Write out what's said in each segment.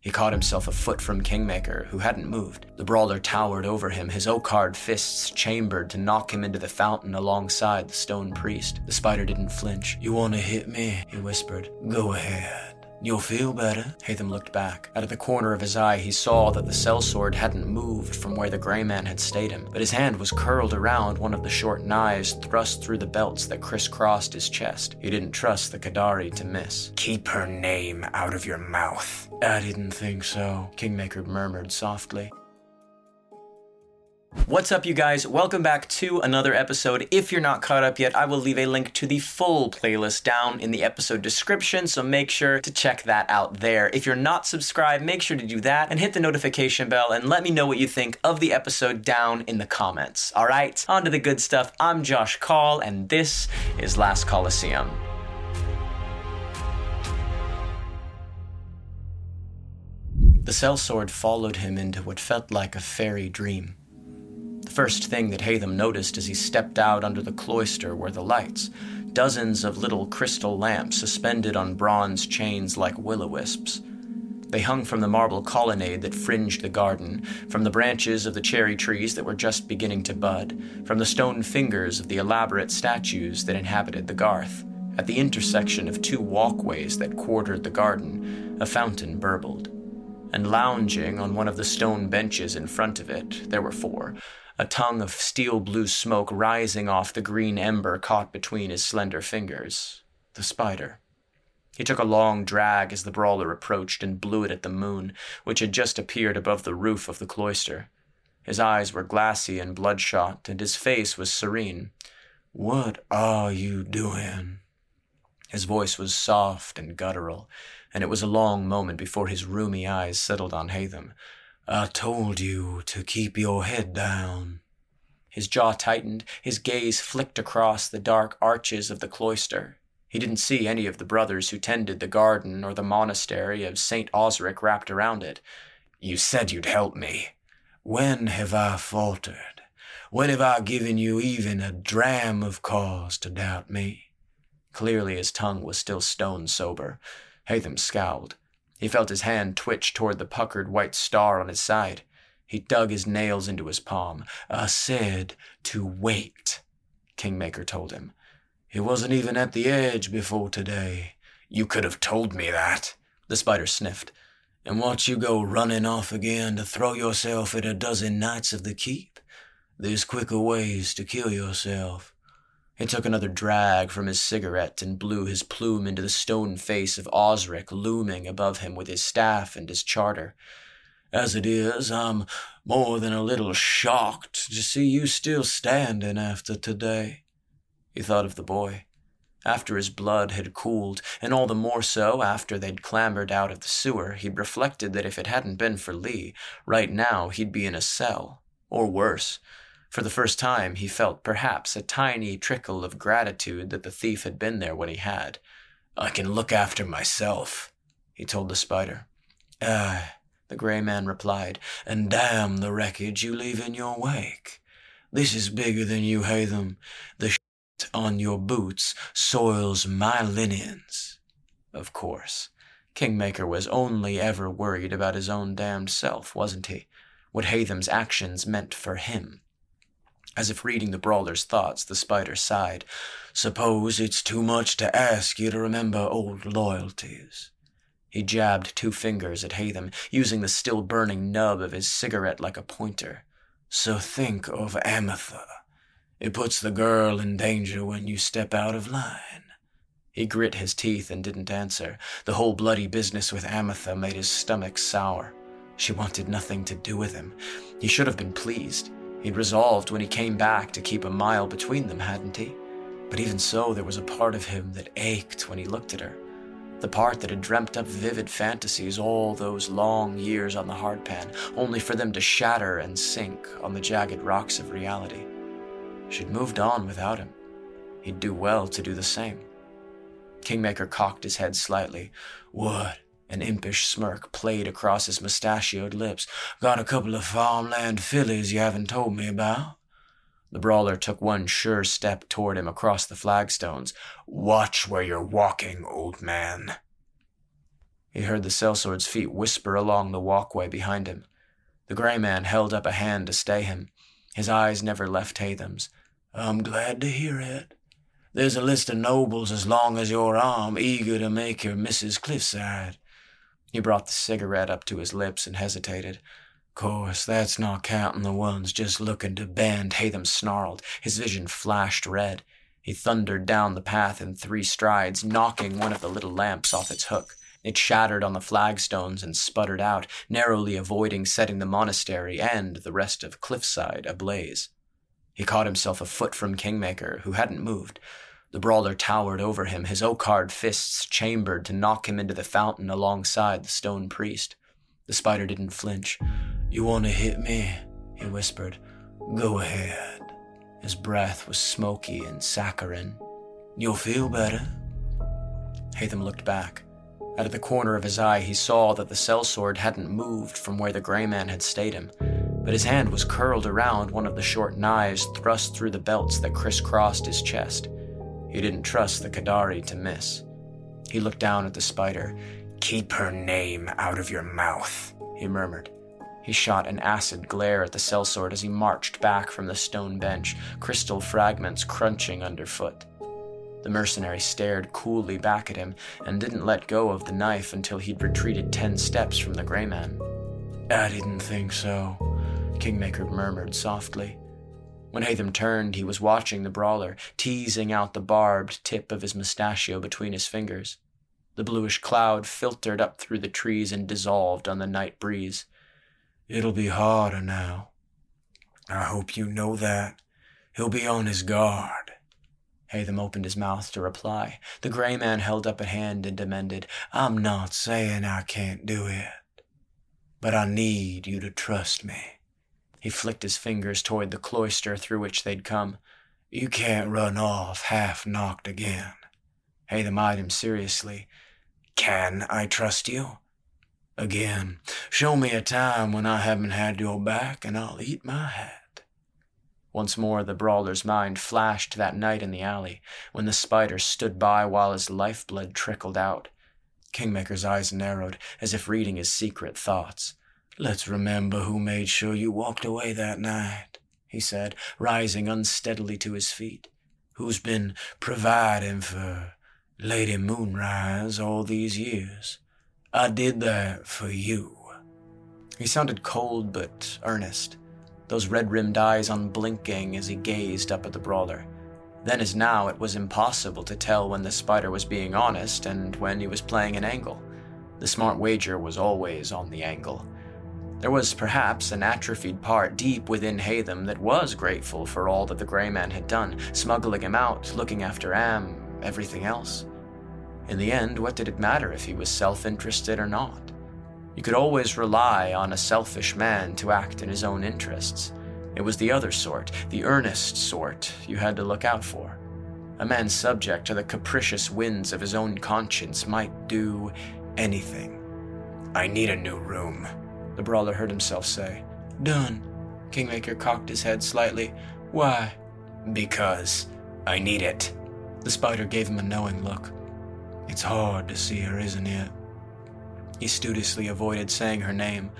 He caught himself a foot from Kingmaker, who hadn't moved. The brawler towered over him, his oak-hard fists chambered to knock him into the fountain alongside the stone priest. The spider didn't flinch. You want to hit me? He whispered. Go ahead. You'll feel better. Haytham looked back. Out of the corner of his eye, he saw that the sellsword hadn't moved from where the gray man had stayed him, but his hand was curled around one of the short knives thrust through the belts that crisscrossed his chest. He didn't trust the Kadari to miss. Keep her name out of your mouth. I didn't think so, Kingmaker murmured softly. What's up, you guys? Welcome back to another episode. If you're not caught up yet, I will leave a link to the full playlist down in the episode description, so make sure to check that out there. If you're not subscribed, make sure to do that and hit the notification bell and let me know what you think of the episode down in the comments. All right, on to the good stuff. I'm Josh Call, and this is Last Coliseum. The sellsword followed him into what felt like a fairy dream. The first thing that Haytham noticed as he stepped out under the cloister were the lights dozens of little crystal lamps suspended on bronze chains like will o wisps. They hung from the marble colonnade that fringed the garden, from the branches of the cherry trees that were just beginning to bud, from the stone fingers of the elaborate statues that inhabited the garth. At the intersection of two walkways that quartered the garden, a fountain burbled. And lounging on one of the stone benches in front of it, there were four a tongue of steel blue smoke rising off the green ember caught between his slender fingers. The spider. He took a long drag as the brawler approached and blew it at the moon, which had just appeared above the roof of the cloister. His eyes were glassy and bloodshot, and his face was serene. What are you doing? His voice was soft and guttural, and it was a long moment before his rheumy eyes settled on Haytham. I told you to keep your head down. His jaw tightened, his gaze flicked across the dark arches of the cloister. He didn't see any of the brothers who tended the garden or the monastery of St. Osric wrapped around it. You said you'd help me. When have I faltered? When have I given you even a dram of cause to doubt me? Clearly his tongue was still stone sober. Haytham scowled. He felt his hand twitch toward the puckered white star on his side. He dug his nails into his palm. I said to wait, Kingmaker told him. He wasn't even at the edge before today. You could have told me that, the spider sniffed. And watch you go running off again to throw yourself at a dozen knights of the keep? There's quicker ways to kill yourself. He took another drag from his cigarette and blew his plume into the stone face of Osric looming above him with his staff and his charter. As it is, I'm more than a little shocked to see you still standing after today. He thought of the boy. After his blood had cooled, and all the more so after they'd clambered out of the sewer, he'd reflected that if it hadn't been for Lee, right now he'd be in a cell. Or worse, for the first time, he felt perhaps a tiny trickle of gratitude that the thief had been there when he had. I can look after myself, he told the spider. Ah, the gray man replied, and damn the wreckage you leave in your wake. This is bigger than you, Haytham. The shit on your boots soils my linens. Of course. Kingmaker was only ever worried about his own damned self, wasn't he? What Haytham's actions meant for him. As if reading the brawler's thoughts, the spider sighed. Suppose it's too much to ask you to remember old loyalties. He jabbed two fingers at Haytham, using the still burning nub of his cigarette like a pointer. So think of Amatha. It puts the girl in danger when you step out of line. He grit his teeth and didn't answer. The whole bloody business with Amatha made his stomach sour. She wanted nothing to do with him. He should have been pleased. He'd resolved when he came back to keep a mile between them, hadn't he? But even so, there was a part of him that ached when he looked at her. The part that had dreamt up vivid fantasies all those long years on the hardpan, only for them to shatter and sink on the jagged rocks of reality. She'd moved on without him. He'd do well to do the same. Kingmaker cocked his head slightly. What? An impish smirk played across his mustachioed lips. Got a couple of farmland fillies you haven't told me about? The brawler took one sure step toward him across the flagstones. Watch where you're walking, old man. He heard the sellsword's feet whisper along the walkway behind him. The gray man held up a hand to stay him. His eyes never left Haytham's. I'm glad to hear it. There's a list of nobles as long as your arm, eager to make your Mrs. Cliffside. He brought the cigarette up to his lips and hesitated. Course, that's not counting the ones just looking to bend. Haytham snarled. His vision flashed red. He thundered down the path in three strides, knocking one of the little lamps off its hook. It shattered on the flagstones and sputtered out, narrowly avoiding setting the monastery and the rest of Cliffside ablaze. He caught himself a foot from Kingmaker, who hadn't moved. The brawler towered over him, his oak-hard fists chambered to knock him into the fountain alongside the stone priest. The spider didn't flinch. You want to hit me? he whispered. Go ahead. His breath was smoky and saccharine. You'll feel better. Haytham looked back. Out of the corner of his eye, he saw that the sellsword hadn't moved from where the gray man had stayed him, but his hand was curled around one of the short knives thrust through the belts that crisscrossed his chest. He didn't trust the Kadari to miss. He looked down at the spider. Keep her name out of your mouth, he murmured. He shot an acid glare at the sellsword as he marched back from the stone bench, crystal fragments crunching underfoot. The mercenary stared coolly back at him and didn't let go of the knife until he'd retreated ten steps from the gray man. I didn't think so, Kingmaker murmured softly. When Haytham turned, he was watching the brawler, teasing out the barbed tip of his mustachio between his fingers. The bluish cloud filtered up through the trees and dissolved on the night breeze. It'll be harder now. I hope you know that. He'll be on his guard. Hatham opened his mouth to reply. The gray man held up a hand and demanded, I'm not saying I can't do it, but I need you to trust me. He flicked his fingers toward the cloister through which they'd come. You can't run off half knocked again. Haytham eyed him seriously. Can I trust you? Again, show me a time when I haven't had your back, and I'll eat my hat. Once more the brawler's mind flashed that night in the alley, when the spider stood by while his lifeblood trickled out. Kingmaker's eyes narrowed, as if reading his secret thoughts. Let's remember who made sure you walked away that night, he said, rising unsteadily to his feet. Who's been providing for Lady Moonrise all these years? I did that for you. He sounded cold but earnest, those red rimmed eyes unblinking as he gazed up at the brawler. Then as now, it was impossible to tell when the spider was being honest and when he was playing an angle. The smart wager was always on the angle. There was perhaps an atrophied part deep within Haytham that was grateful for all that the Grey Man had done, smuggling him out, looking after Am, everything else. In the end, what did it matter if he was self interested or not? You could always rely on a selfish man to act in his own interests. It was the other sort, the earnest sort, you had to look out for. A man subject to the capricious winds of his own conscience might do anything. I need a new room, the brawler heard himself say. Done. Kingmaker cocked his head slightly. Why? Because I need it. The spider gave him a knowing look. It's hard to see her, isn't it? He studiously avoided saying her name.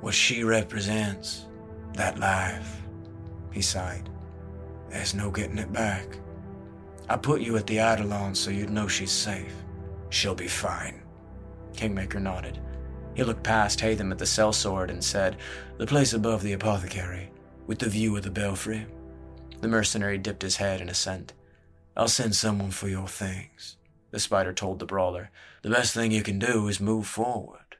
What she represents, that life. He sighed. There's no getting it back. I put you at the Eidolon so you'd know she's safe. She'll be fine. Kingmaker nodded. He looked past Haytham at the sellsword and said, The place above the apothecary, with the view of the belfry. The mercenary dipped his head in assent. I'll send someone for your things the spider told the brawler. The best thing you can do is move forward.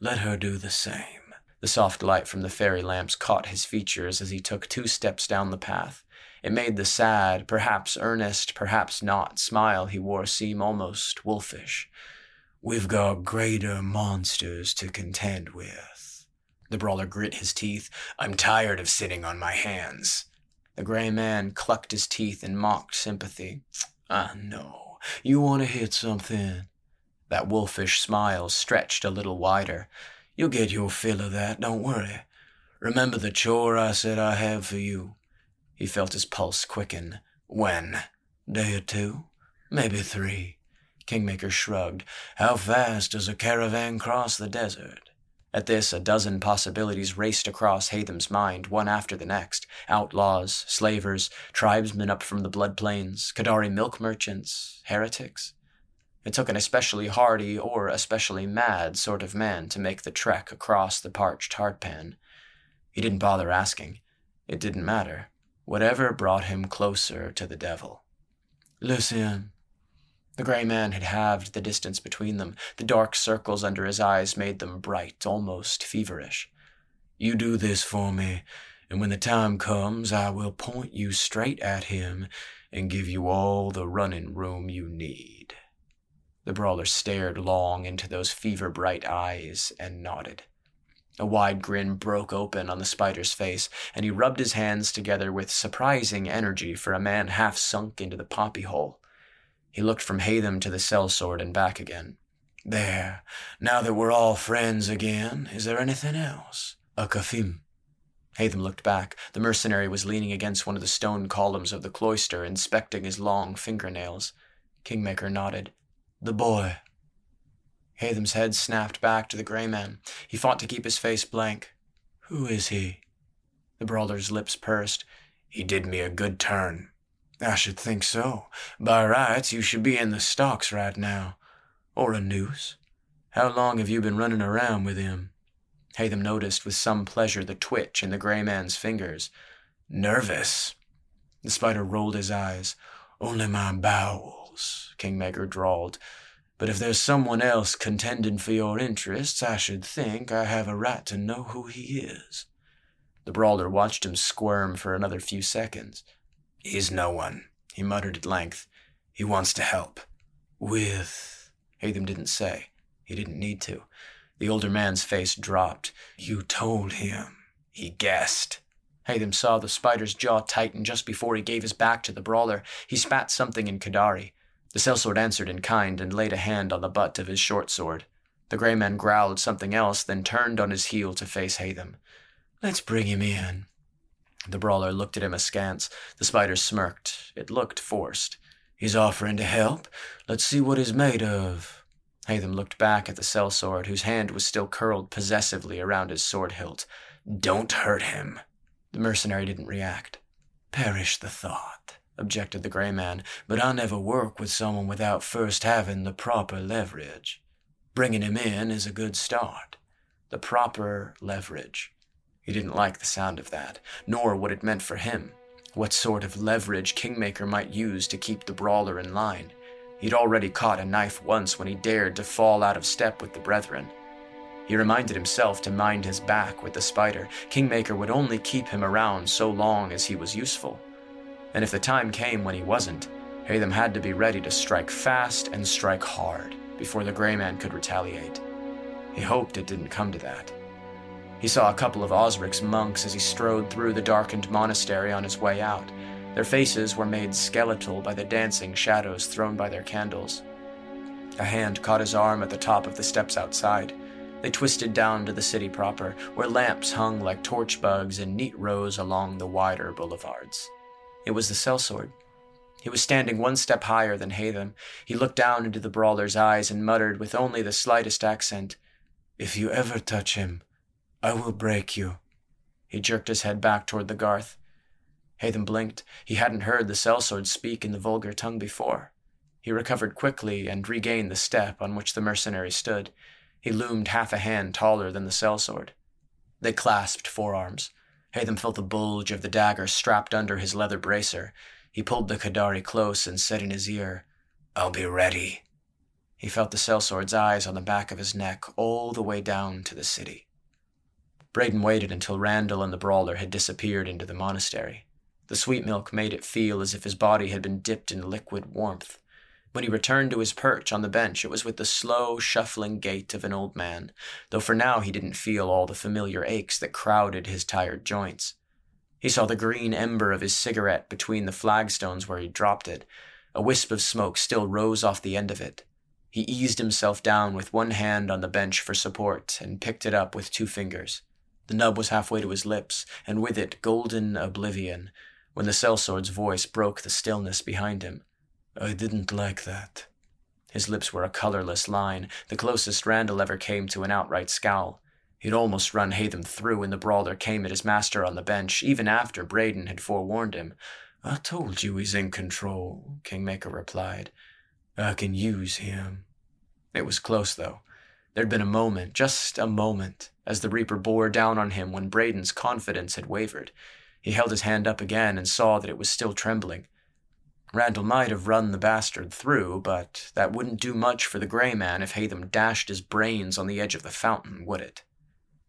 Let her do the same. The soft light from the fairy lamps caught his features as he took two steps down the path. It made the sad, perhaps earnest, perhaps not smile he wore seem almost wolfish. We've got greater monsters to contend with. The brawler grit his teeth. I'm tired of sitting on my hands. The gray man clucked his teeth in mock sympathy. Ah, no. You want to hit something. That wolfish smile stretched a little wider. You'll get your fill of that, don't worry. Remember the chore I said I have for you. He felt his pulse quicken. When? Day or two? Maybe three. Kingmaker shrugged. How fast does a caravan cross the desert? At this, a dozen possibilities raced across Haytham's mind, one after the next. Outlaws, slavers, tribesmen up from the Blood Plains, Kadari milk merchants, heretics. It took an especially hardy or especially mad sort of man to make the trek across the parched hardpan. He didn't bother asking. It didn't matter. Whatever brought him closer to the devil. Lucien, the gray man had halved the distance between them. The dark circles under his eyes made them bright, almost feverish. You do this for me, and when the time comes, I will point you straight at him and give you all the running room you need. The brawler stared long into those fever bright eyes and nodded. A wide grin broke open on the spider's face, and he rubbed his hands together with surprising energy for a man half sunk into the poppy hole. He looked from Haytham to the sellsword and back again. There, now that we're all friends again, is there anything else? A kafim. Haytham looked back. The mercenary was leaning against one of the stone columns of the cloister, inspecting his long fingernails. Kingmaker nodded. The boy. Haytham's head snapped back to the gray man. He fought to keep his face blank. Who is he? The brawler's lips pursed. He did me a good turn. I should think so. By rights, you should be in the stocks right now. Or a noose. How long have you been running around with him? Haytham noticed with some pleasure the twitch in the gray man's fingers. Nervous. The spider rolled his eyes. Only my bowels, Kingmaker drawled. But if there's someone else contending for your interests, I should think I have a right to know who he is. The brawler watched him squirm for another few seconds. He's no one, he muttered at length. He wants to help. With. Haytham didn't say. He didn't need to. The older man's face dropped. You told him. He guessed. Haytham saw the spider's jaw tighten just before he gave his back to the brawler. He spat something in Kadari. The sellsword answered in kind and laid a hand on the butt of his short sword. The gray man growled something else, then turned on his heel to face Haytham. Let's bring him in. The brawler looked at him askance. The spider smirked. It looked forced. He's offering to help. Let's see what he's made of. Haytham looked back at the sellsword, whose hand was still curled possessively around his sword hilt. Don't hurt him. The mercenary didn't react. Perish the thought, objected the gray man, but I never work with someone without first having the proper leverage. Bringing him in is a good start. The proper leverage. He didn't like the sound of that, nor what it meant for him, what sort of leverage Kingmaker might use to keep the brawler in line. He'd already caught a knife once when he dared to fall out of step with the brethren. He reminded himself to mind his back with the spider. Kingmaker would only keep him around so long as he was useful. And if the time came when he wasn't, Haytham had to be ready to strike fast and strike hard before the gray man could retaliate. He hoped it didn't come to that. He saw a couple of Osric's monks as he strode through the darkened monastery on his way out. Their faces were made skeletal by the dancing shadows thrown by their candles. A hand caught his arm at the top of the steps outside. They twisted down to the city proper, where lamps hung like torch bugs in neat rows along the wider boulevards. It was the sellsword. He was standing one step higher than Haytham. He looked down into the brawler's eyes and muttered with only the slightest accent, If you ever touch him, I will break you. He jerked his head back toward the Garth. Haytham blinked. He hadn't heard the sellsword speak in the vulgar tongue before. He recovered quickly and regained the step on which the mercenary stood. He loomed half a hand taller than the sellsword. They clasped forearms. Haytham felt the bulge of the dagger strapped under his leather bracer. He pulled the Kadari close and said in his ear, I'll be ready. He felt the sellsword's eyes on the back of his neck all the way down to the city. Braden waited until Randall and the brawler had disappeared into the monastery. The sweet milk made it feel as if his body had been dipped in liquid warmth. When he returned to his perch on the bench, it was with the slow, shuffling gait of an old man, though for now he didn't feel all the familiar aches that crowded his tired joints. He saw the green ember of his cigarette between the flagstones where he'd dropped it. A wisp of smoke still rose off the end of it. He eased himself down with one hand on the bench for support and picked it up with two fingers. The nub was halfway to his lips, and with it golden oblivion, when the sellsword's voice broke the stillness behind him. I didn't like that. His lips were a colorless line, the closest Randall ever came to an outright scowl. He'd almost run Haytham through when the brawler came at his master on the bench, even after Braden had forewarned him. I told you he's in control, Kingmaker replied. I can use him. It was close, though. There'd been a moment, just a moment, as the Reaper bore down on him when Braden's confidence had wavered. He held his hand up again and saw that it was still trembling. Randall might have run the bastard through, but that wouldn't do much for the Grey Man if Haytham dashed his brains on the edge of the fountain, would it?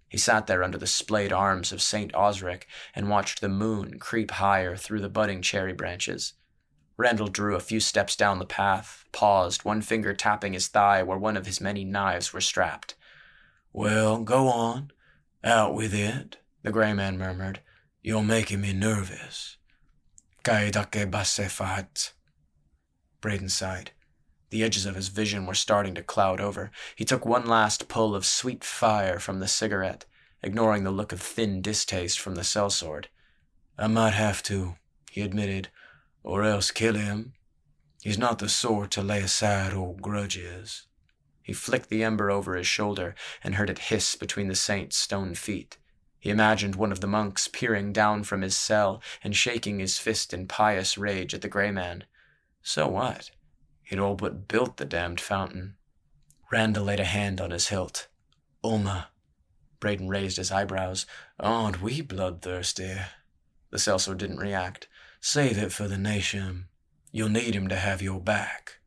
He sat there under the splayed arms of St. Osric and watched the moon creep higher through the budding cherry branches. Randall drew a few steps down the path, paused, one finger tapping his thigh where one of his many knives were strapped. Well, go on. Out with it, the gray man murmured. You're making me nervous. Kaidake basefat. Braden sighed. The edges of his vision were starting to cloud over. He took one last pull of sweet fire from the cigarette, ignoring the look of thin distaste from the sellsword. I might have to, he admitted, or else kill him. He's not the sort to lay aside old grudges. He flicked the ember over his shoulder and heard it hiss between the saint's stone feet. He imagined one of the monks peering down from his cell and shaking his fist in pious rage at the gray man. So what? He'd all but built the damned fountain. Randall laid a hand on his hilt. Uma. Braden raised his eyebrows. Aren't we bloodthirsty? The sellsword didn't react. Save it for the nation. You'll need him to have your back.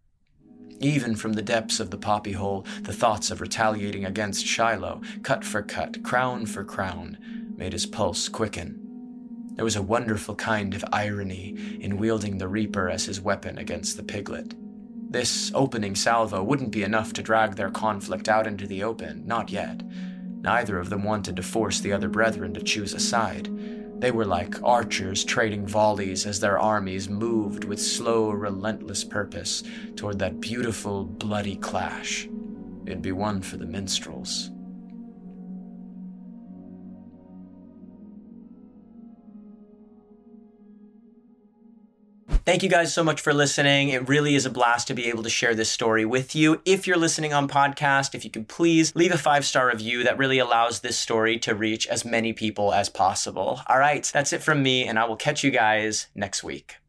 Even from the depths of the poppy hole, the thoughts of retaliating against Shiloh, cut for cut, crown for crown, made his pulse quicken. There was a wonderful kind of irony in wielding the Reaper as his weapon against the piglet. This opening salvo wouldn't be enough to drag their conflict out into the open, not yet. Neither of them wanted to force the other brethren to choose a side. They were like archers trading volleys as their armies moved with slow, relentless purpose toward that beautiful, bloody clash. It'd be one for the minstrels. Thank you guys so much for listening. It really is a blast to be able to share this story with you. If you're listening on podcast, if you could please leave a five star review, that really allows this story to reach as many people as possible. All right, that's it from me, and I will catch you guys next week.